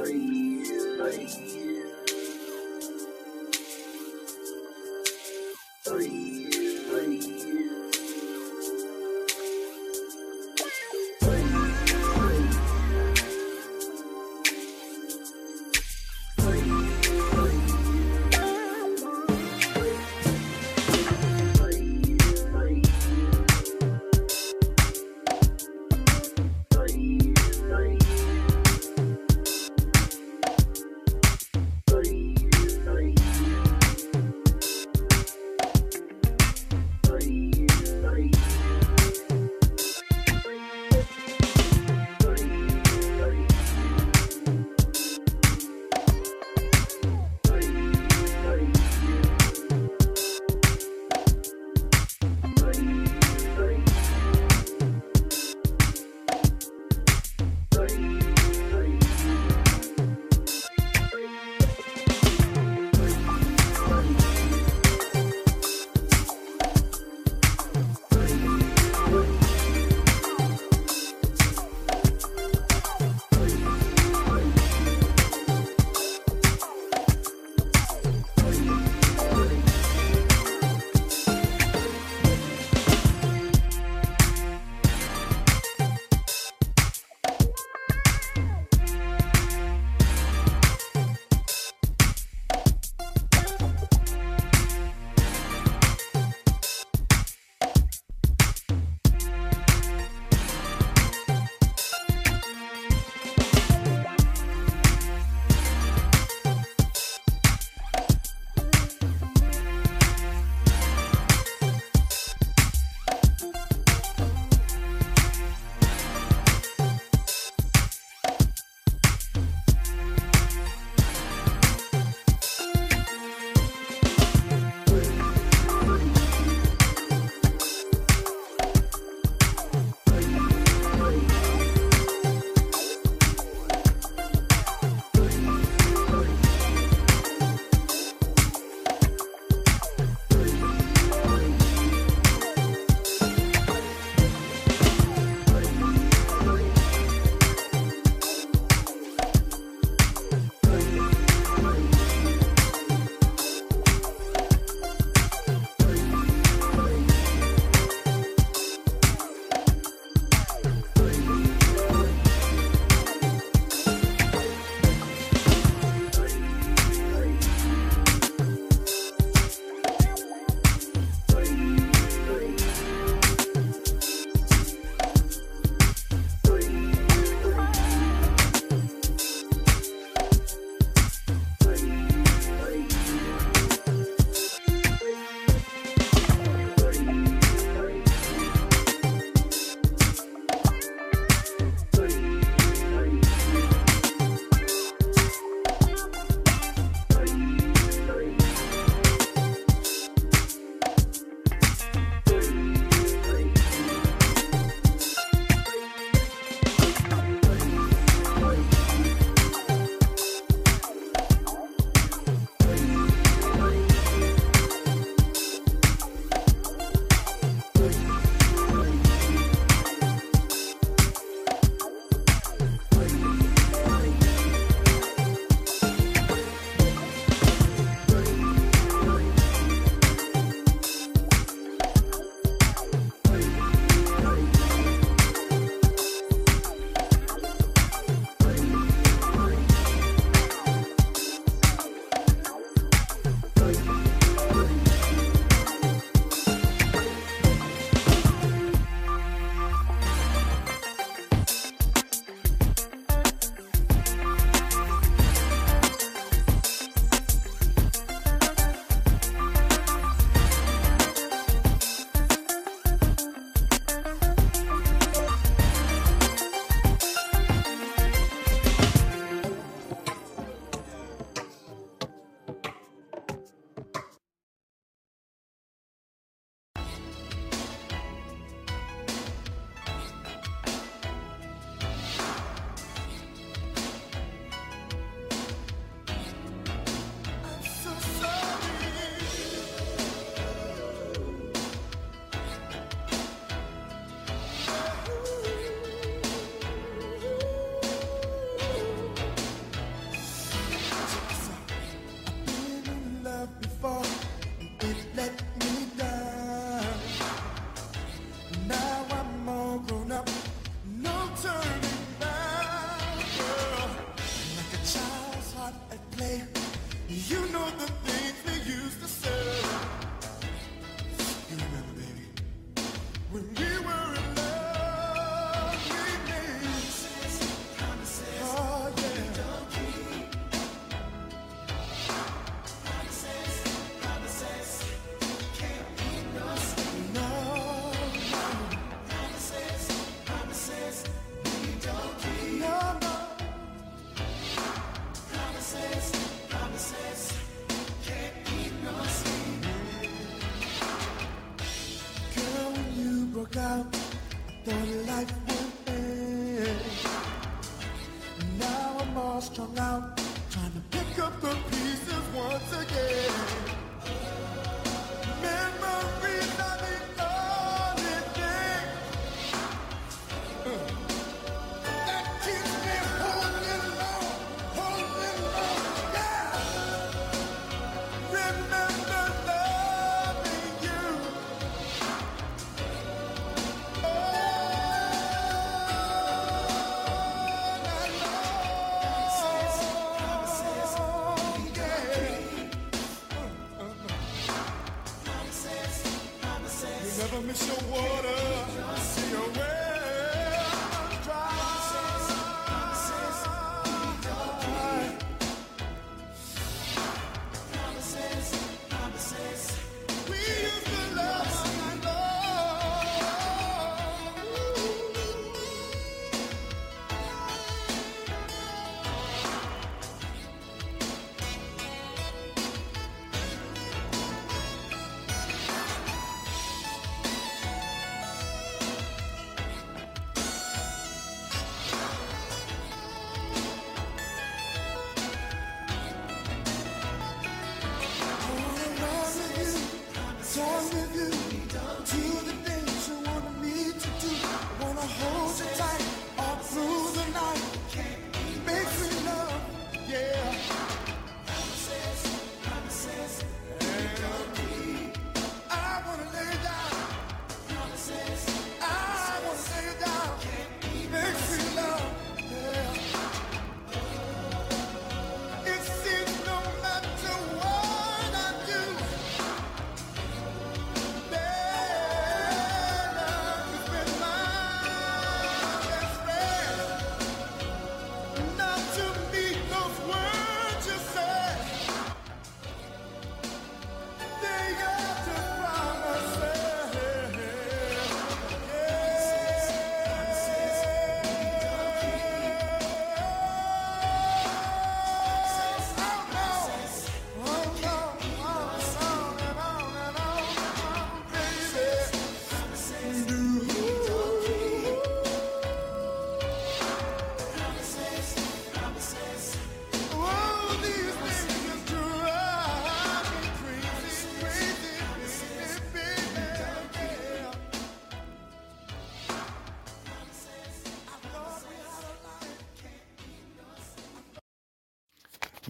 Free. Bye.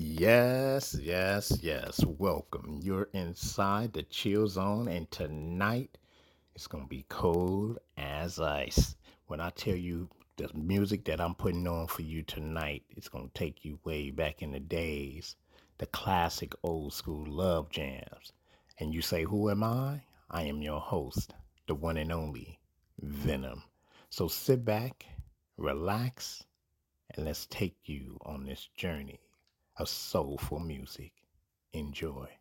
Yes, yes, yes. Welcome. You're inside the chill zone, and tonight it's going to be cold as ice. When I tell you the music that I'm putting on for you tonight, it's going to take you way back in the days, the classic old school love jams. And you say, Who am I? I am your host, the one and only Venom. So sit back, relax, and let's take you on this journey of soulful music. Enjoy.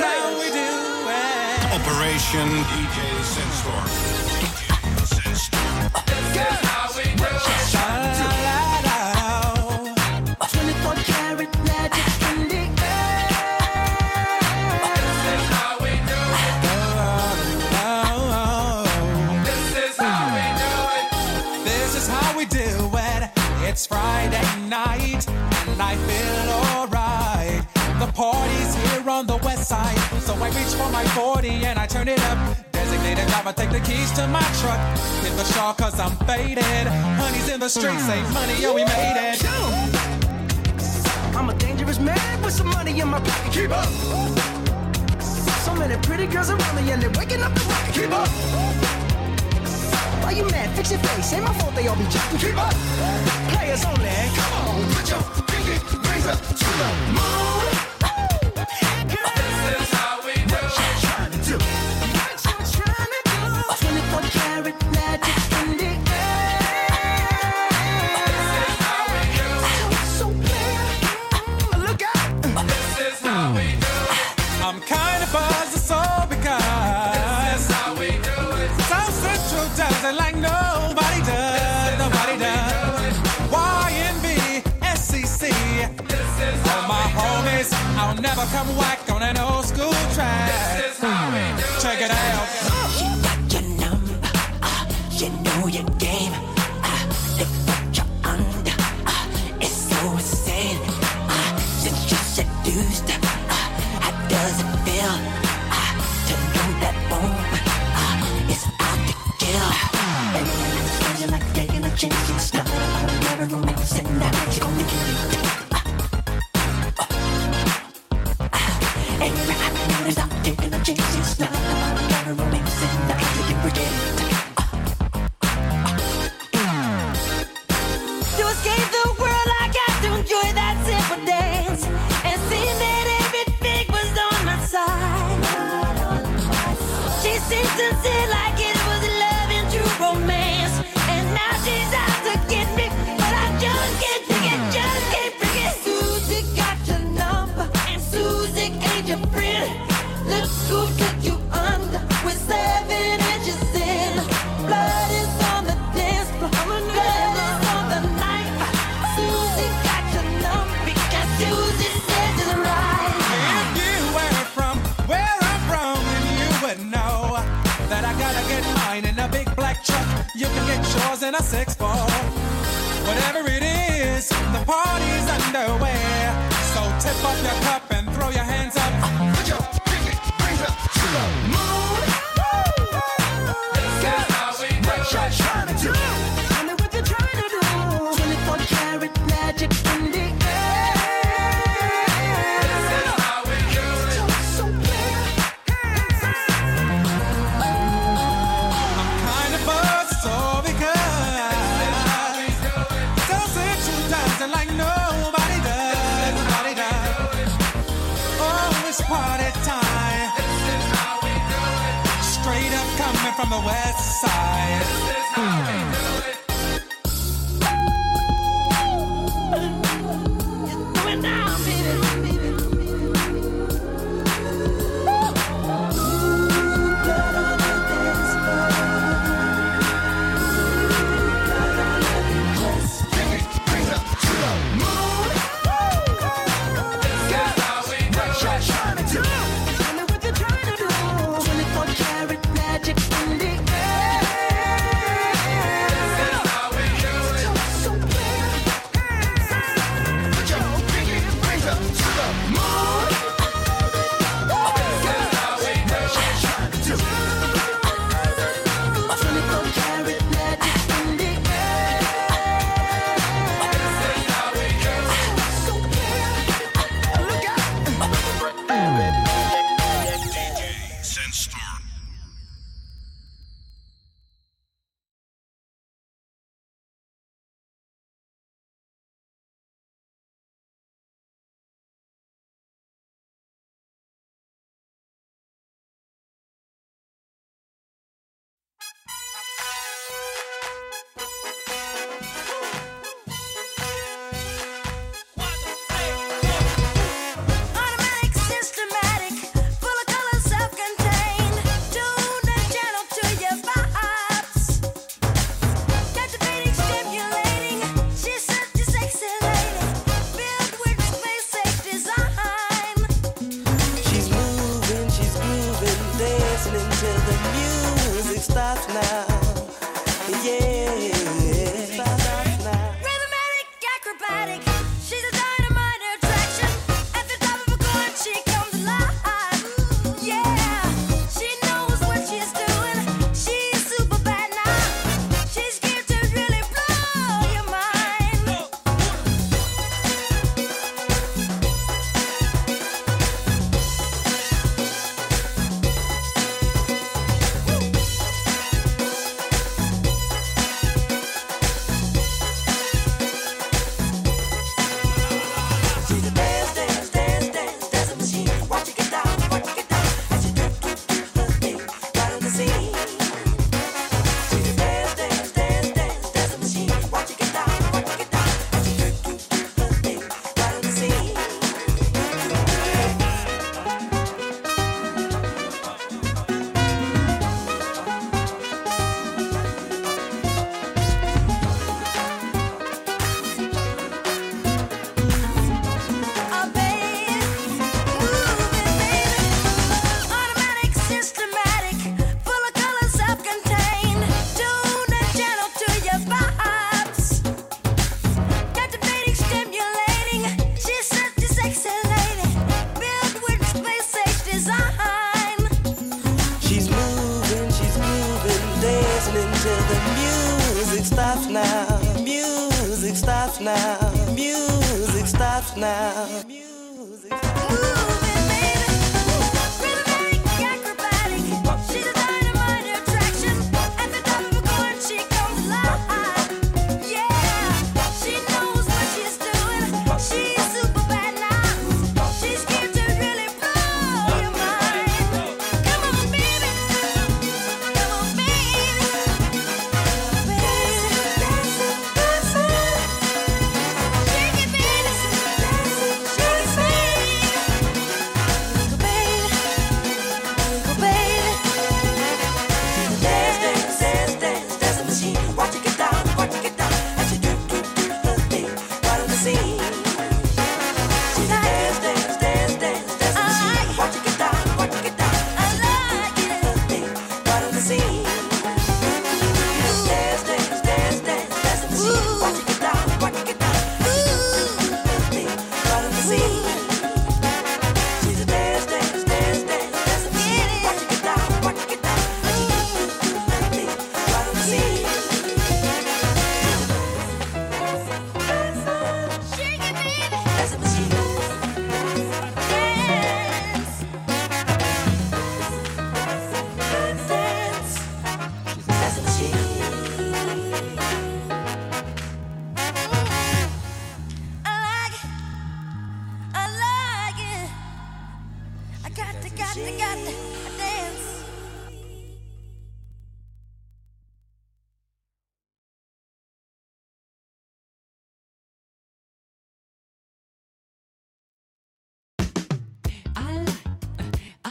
how we do it. Operation DJ Sensor. This is how we do it. in the air. This is how we do it. This is how we do it. This is how we do it. It's Friday night and I feel alright. The party's streets say money, yo, we made it. I'm a dangerous man with some money in my pocket. Keep up. So many pretty girls around me and they're waking up the rocket. Keep up. Why you mad? Fix your face. Ain't my fault they all be jacking. Keep up. Players only. Come on, put your pinky up to the moon. Come whack on an old school track. Check it out. Rings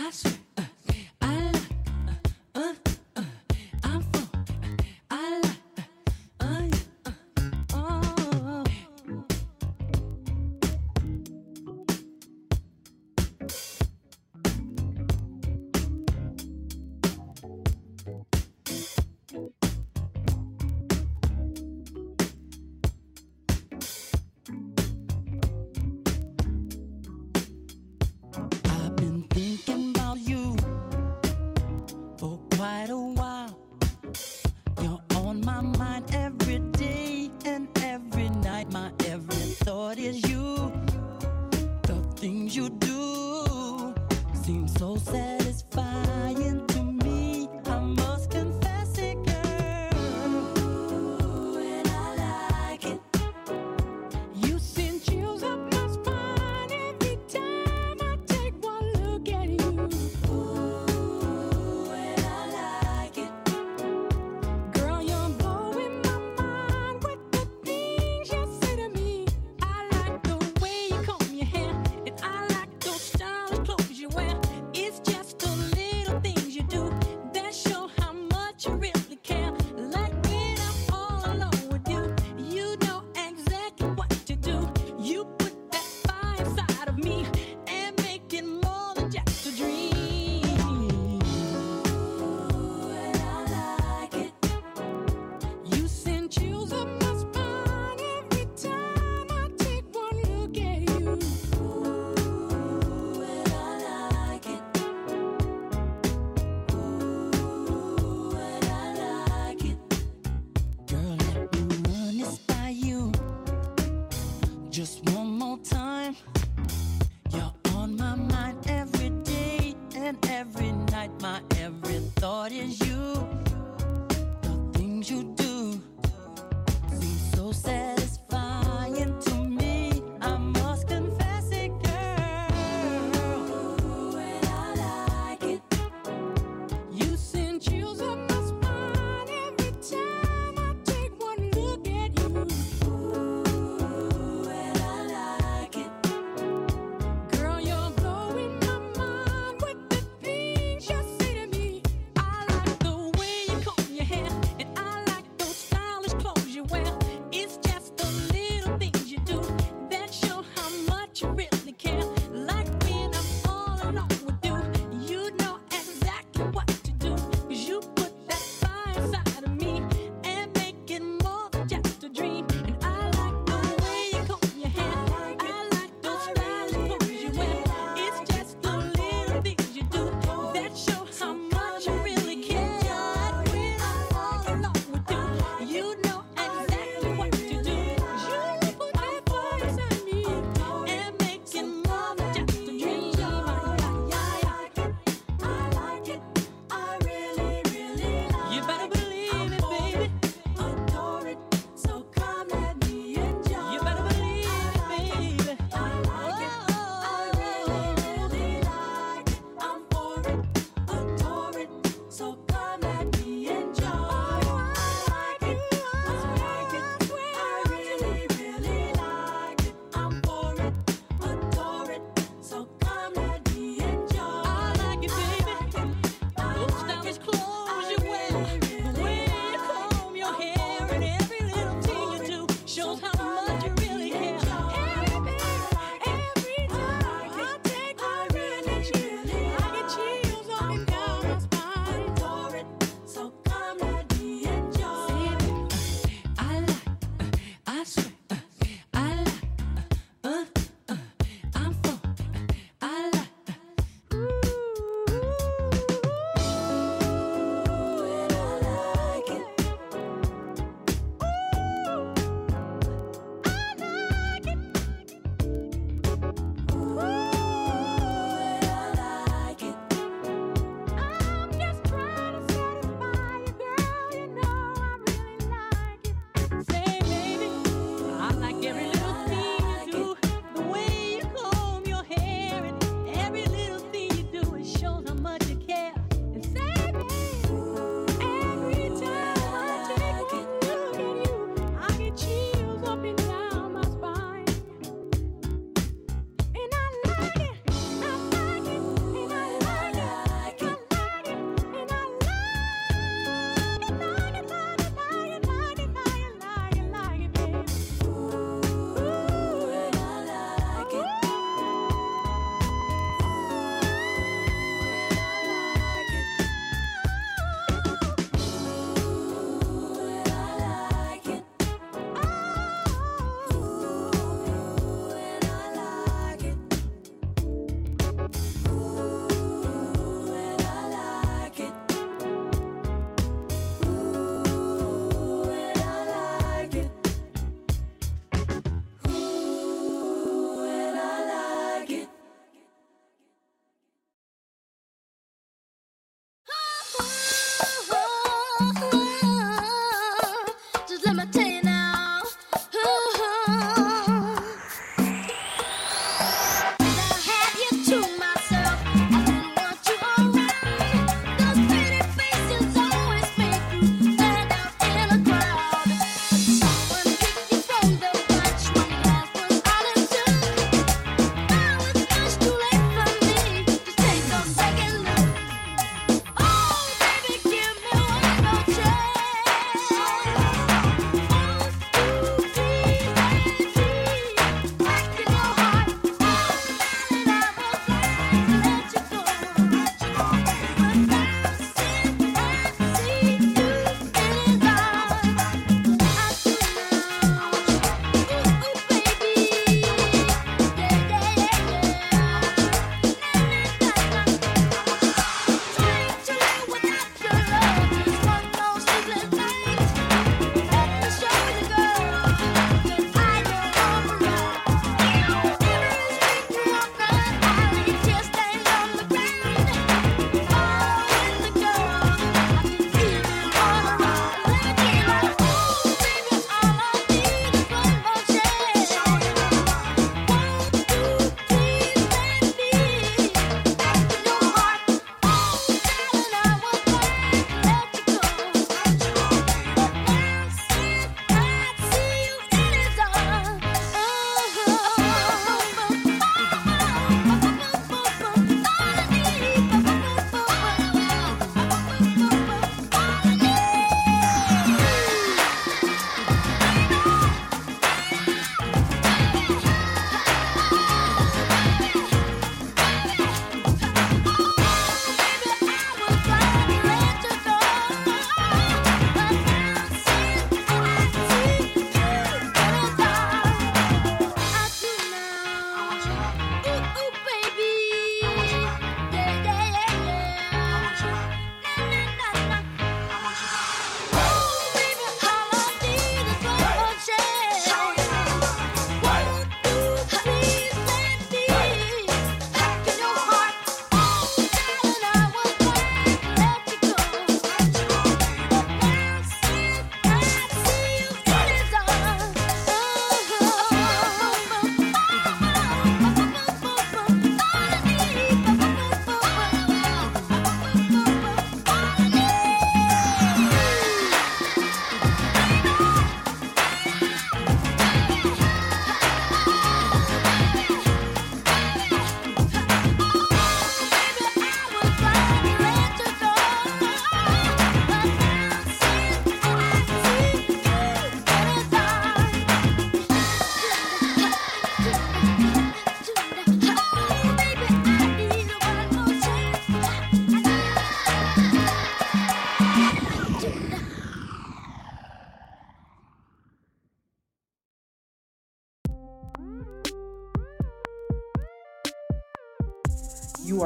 I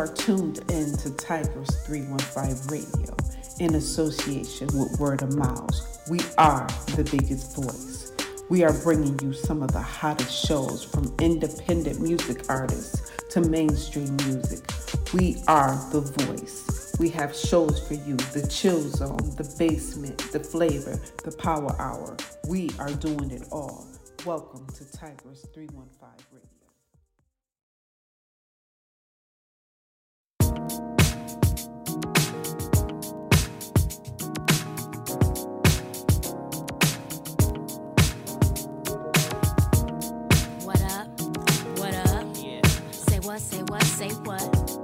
are tuned in to Tigress 315 Radio in association with Word of Mouth. We are the biggest voice. We are bringing you some of the hottest shows from independent music artists to mainstream music. We are the voice. We have shows for you the chill zone, the basement, the flavor, the power hour. We are doing it all. Welcome to Tigress 315. What up? What up? Yeah. Say what, say what, say what?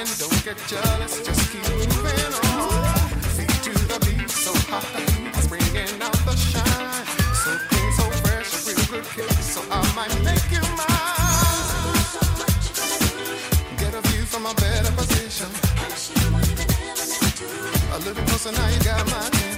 and don't get jealous. Just keep moving on. Feet to the beat, so hot the heat is bringing out the shine. So clean, so fresh, real good kick, so I might make you mine. Get a view from a better position. A little closer now, you got my name.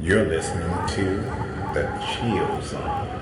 You're listening to The Chill Zone.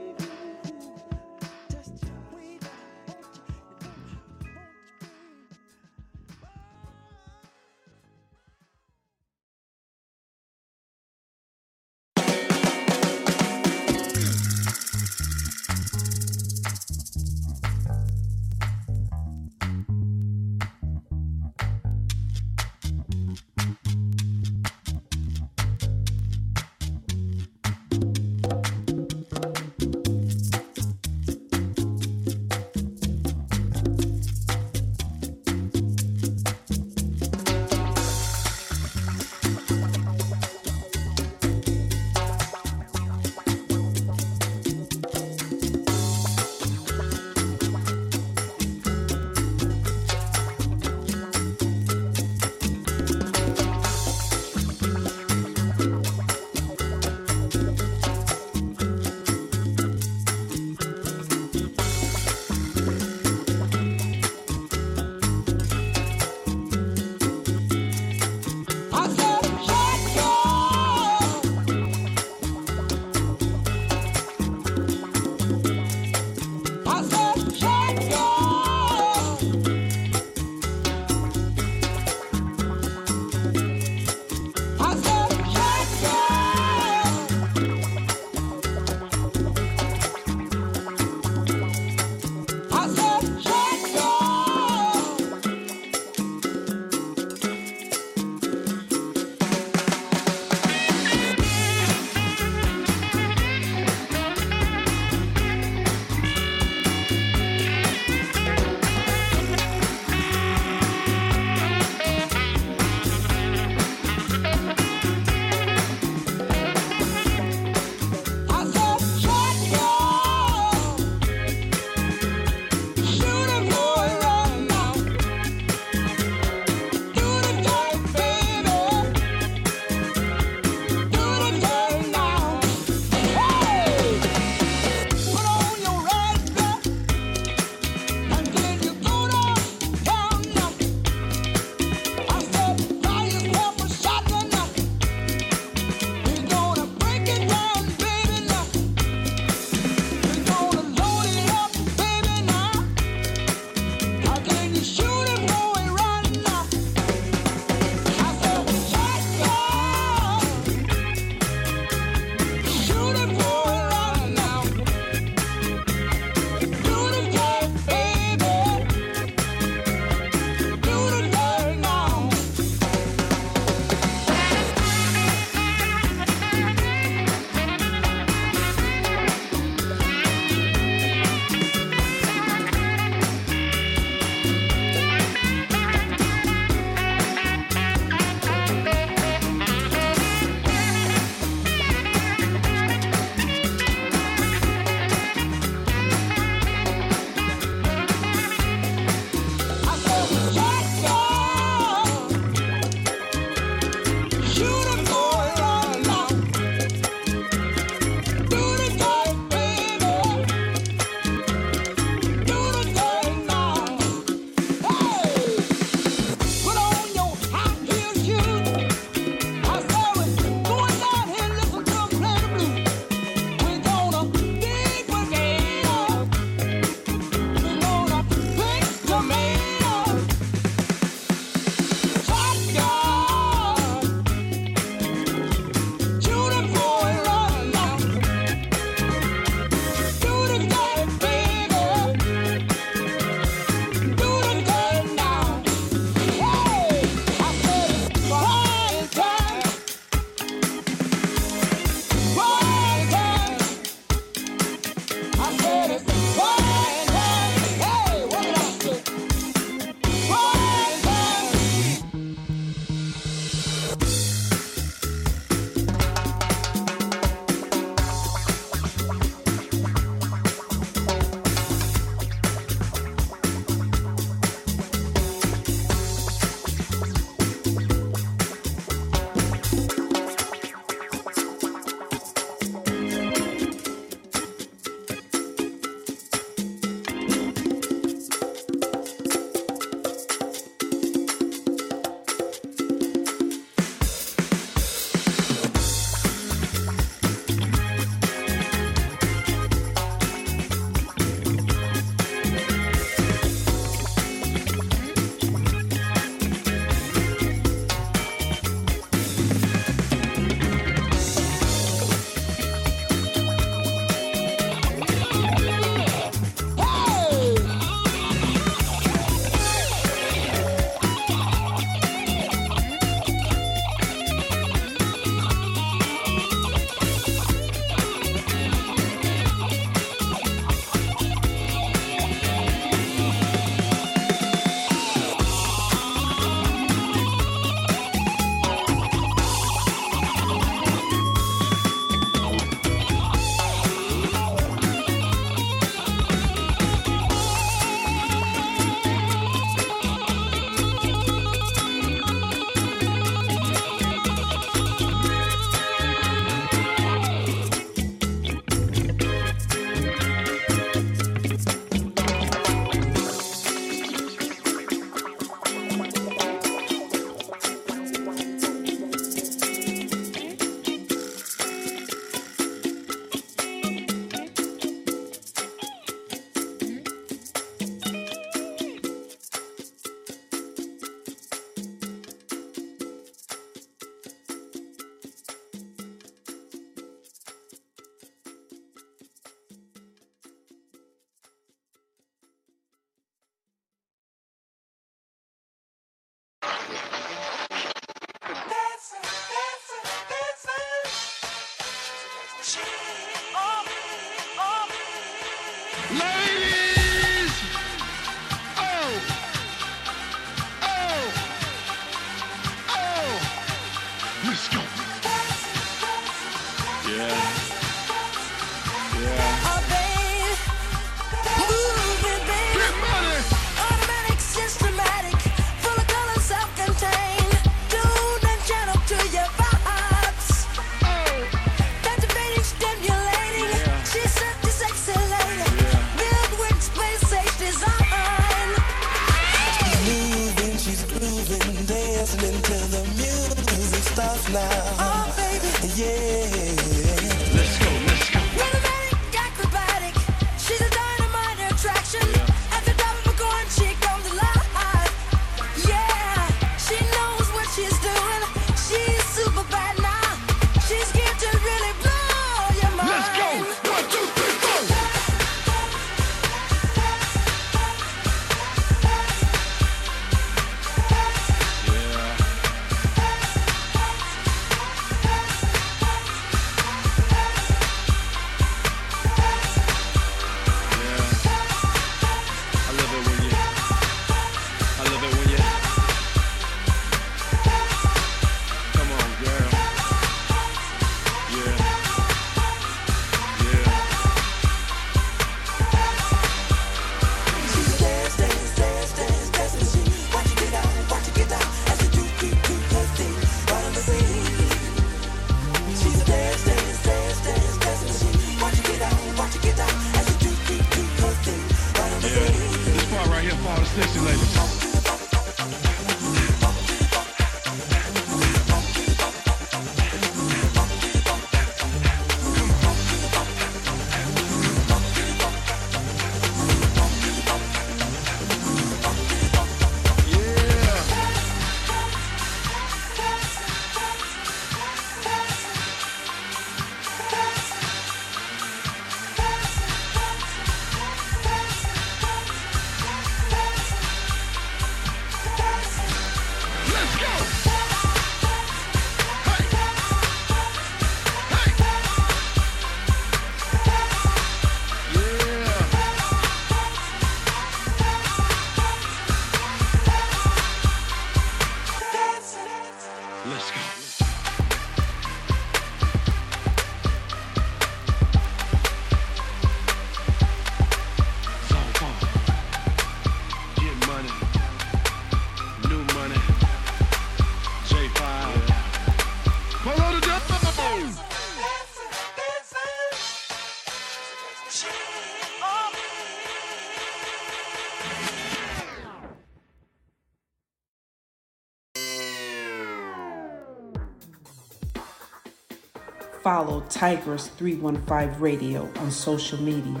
follow Tigress 315 Radio on social media.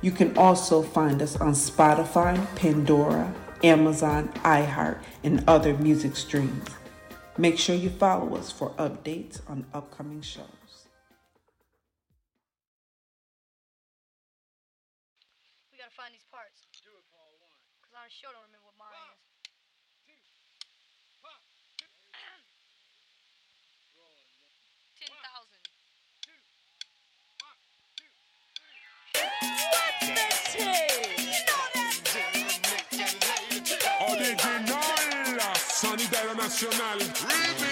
You can also find us on Spotify, Pandora, Amazon, iHeart, and other music streams. Make sure you follow us for updates on upcoming shows. international. Remix.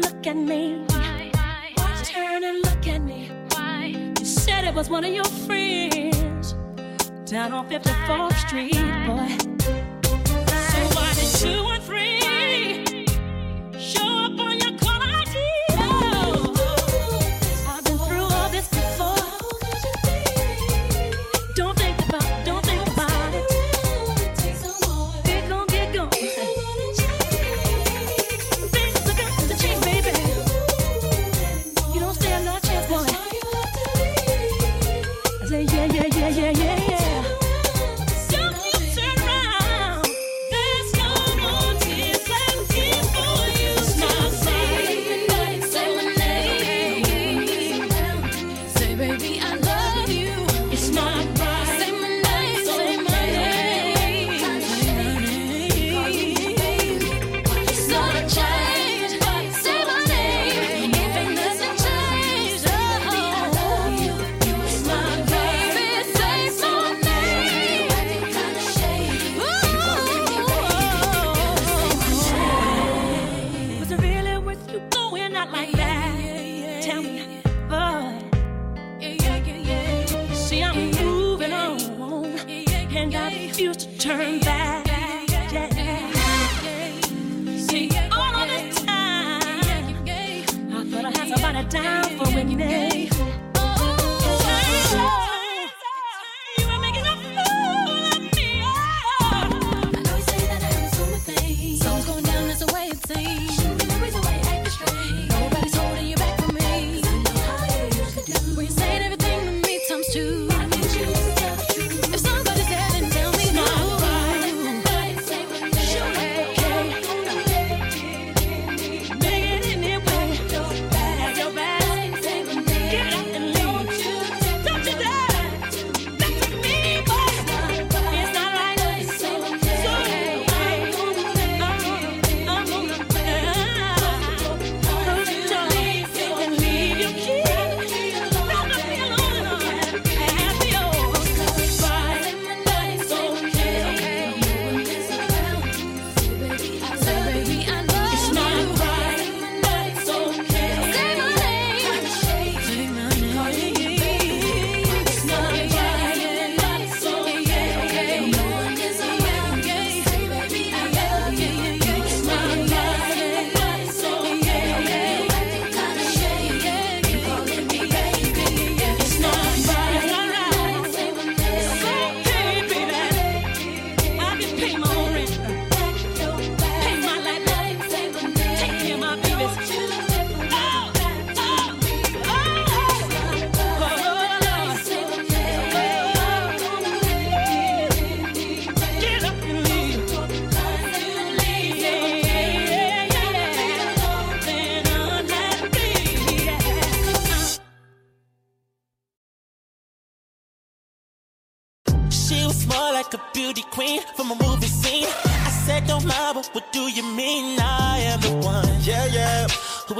look at me. Why, why, why? Turn and look at me. Why? You said it was one of your friends down on 54th Street, boy. So why did two and three?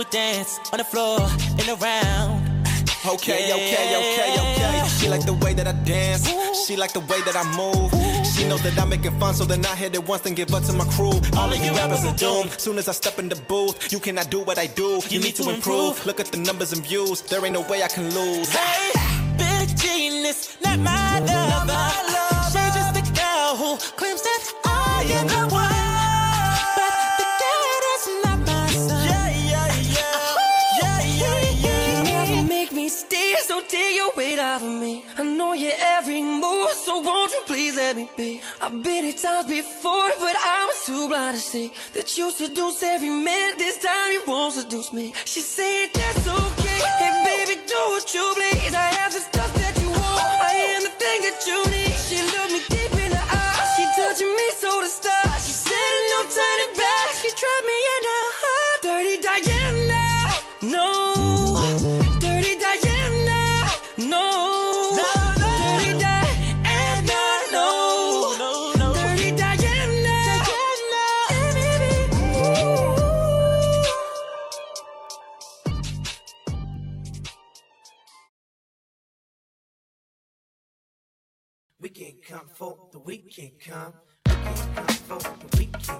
would dance on the floor and around. Okay, yeah. okay, okay, okay. She like the way that I dance. She like the way that I move. She knows that I'm making fun, so then I hit it once and give up to my crew. All of you rappers are doomed. Soon as I step in the booth, you cannot do what I do. You need to improve. Look at the numbers and views. There ain't no way I can lose. Hey, Billie Jean is, not my lover. She just a girl who claims that I am the take your weight out of me. I know your every move, so won't you please let me be? I've been here times before, but I was too blind to see that you seduce every man. This time you won't seduce me. She said that's okay. Hey baby, do what you please. I have the stuff that you want. I am the thing that you need. She looked me deep in the eyes. She touching me so to stop. She said no turning back. She trapped me in her heart. Dirty Diana. No. We can come for the weekend come. We can't come for the weekend.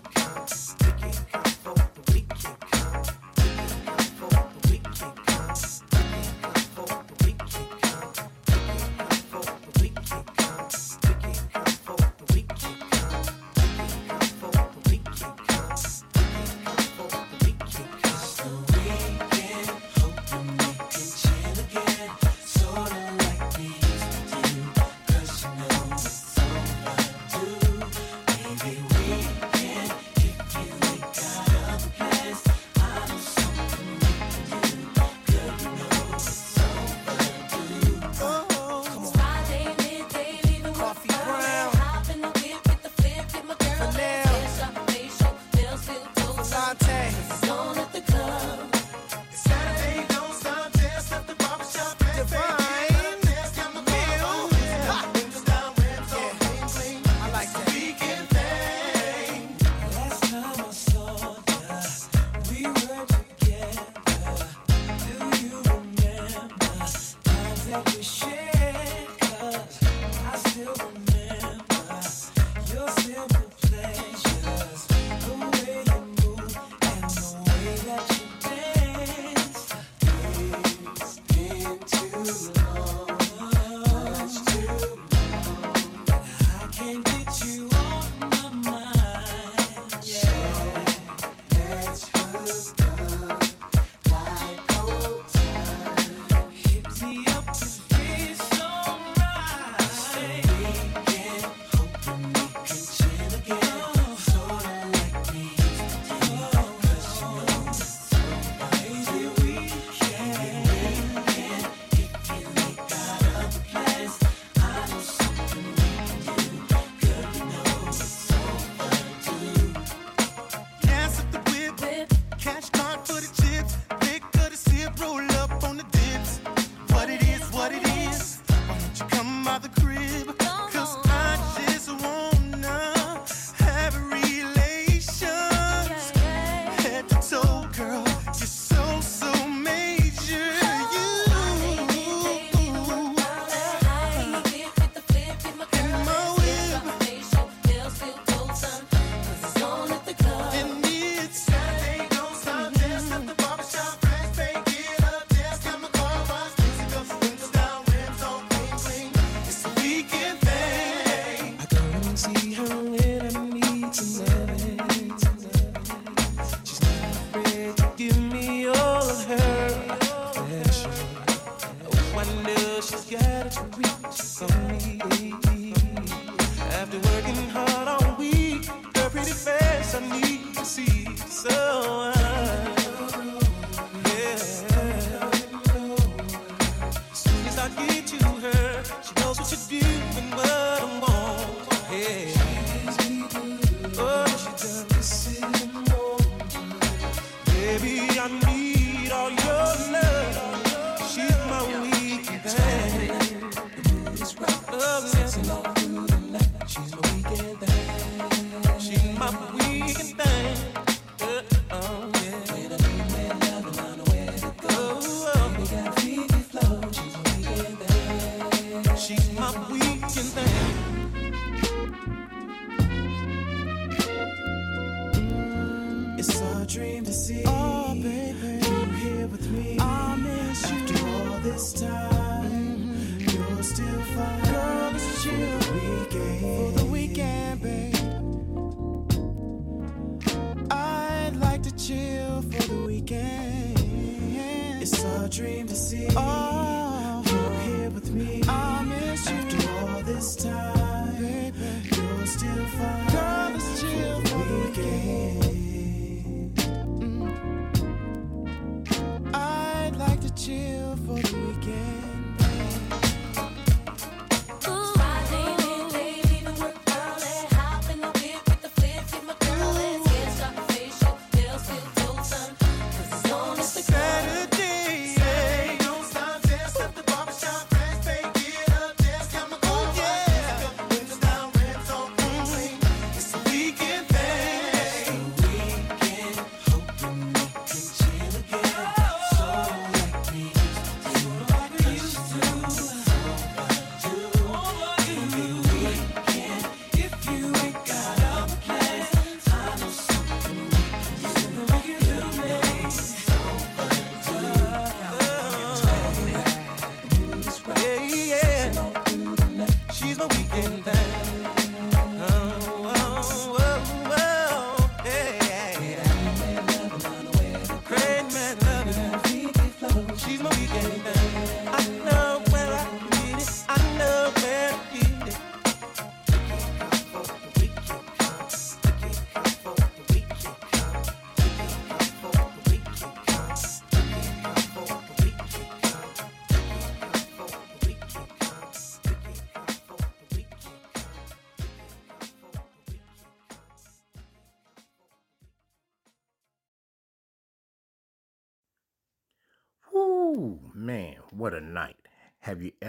dream to see. Oh, you're here with me. I miss you after all this time.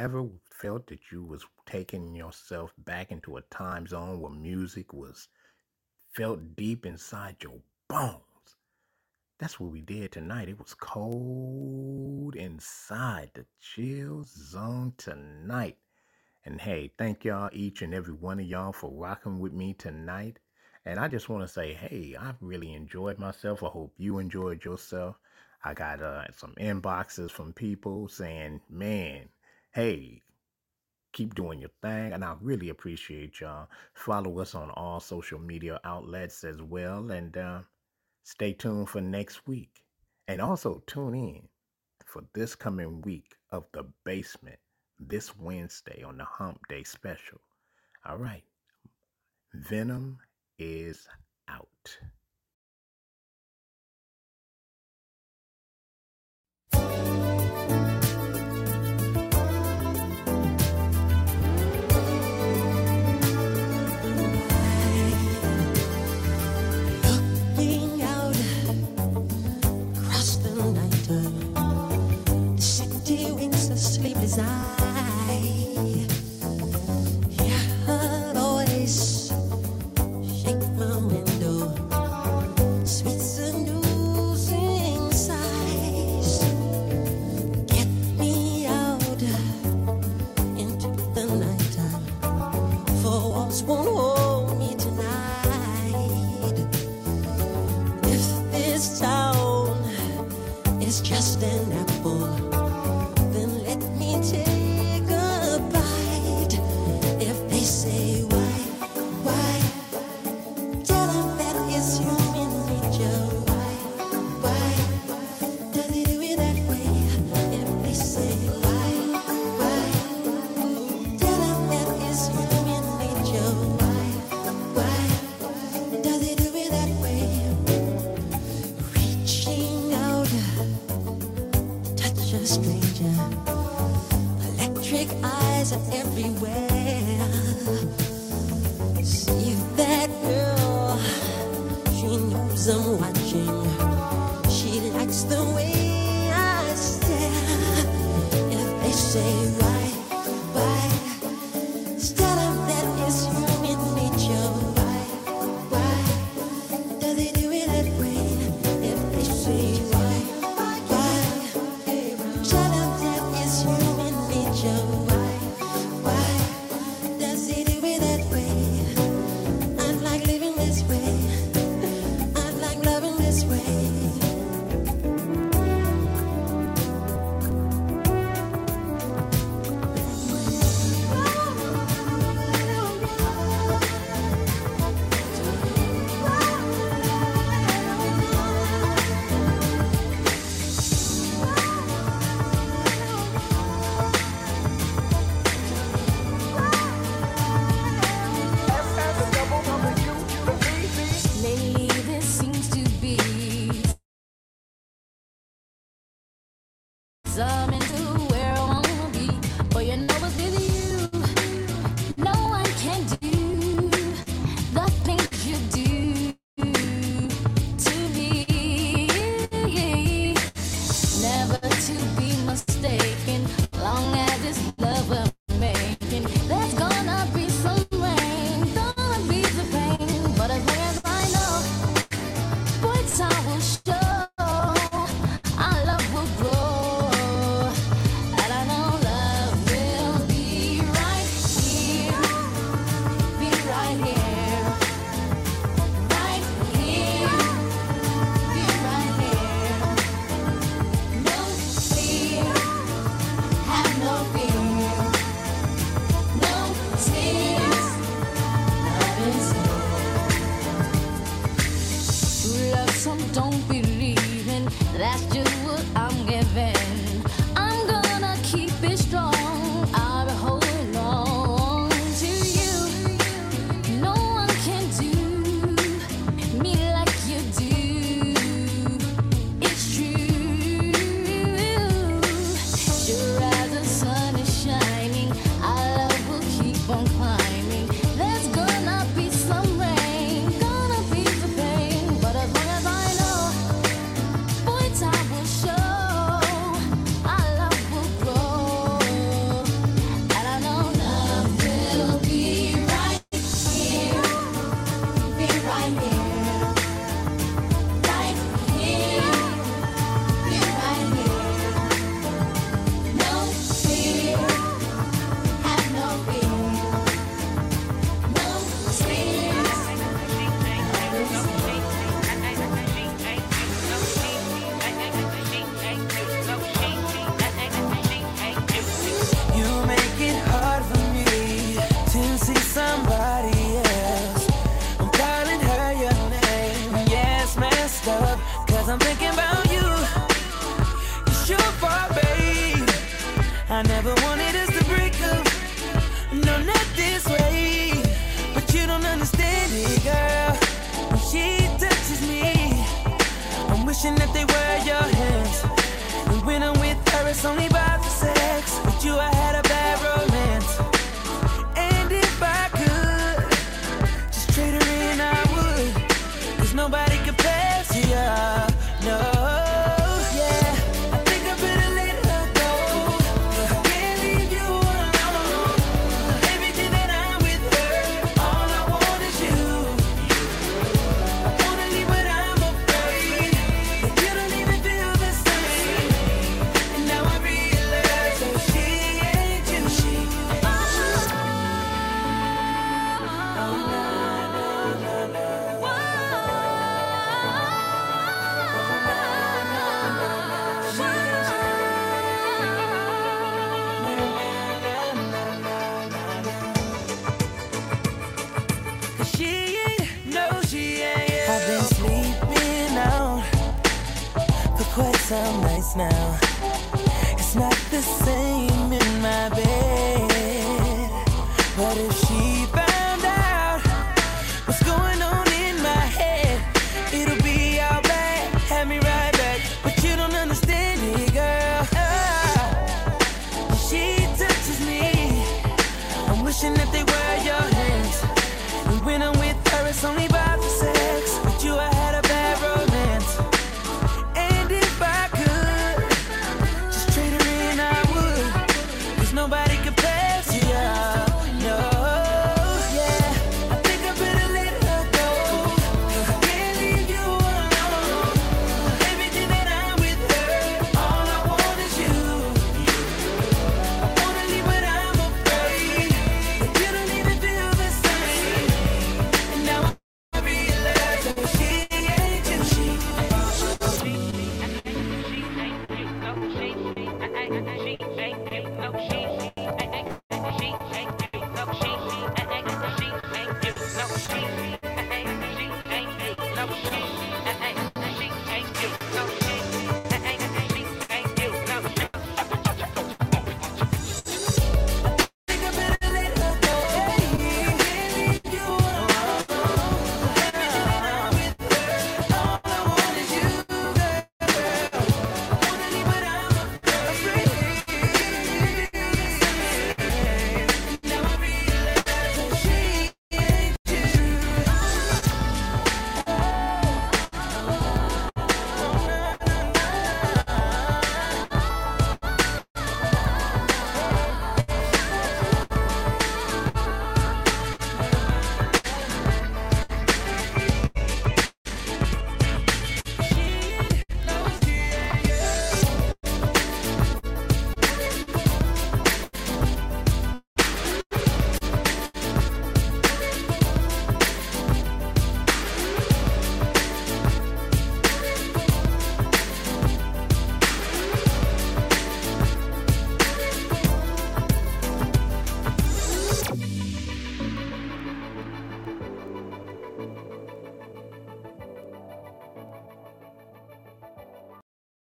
ever felt that you was taking yourself back into a time zone where music was felt deep inside your bones? That's what we did tonight. It was cold inside the chill zone tonight. And hey, thank y'all, each and every one of y'all, for rocking with me tonight. And I just want to say, hey, I really enjoyed myself. I hope you enjoyed yourself. I got uh, some inboxes from people saying, man, hey, keep doing your thing. And I really appreciate y'all. Follow us on all social media outlets as well. And uh, stay tuned for next week. And also tune in for this coming week of The Basement this Wednesday on the Hump Day special. All right. VenomM is out. desire.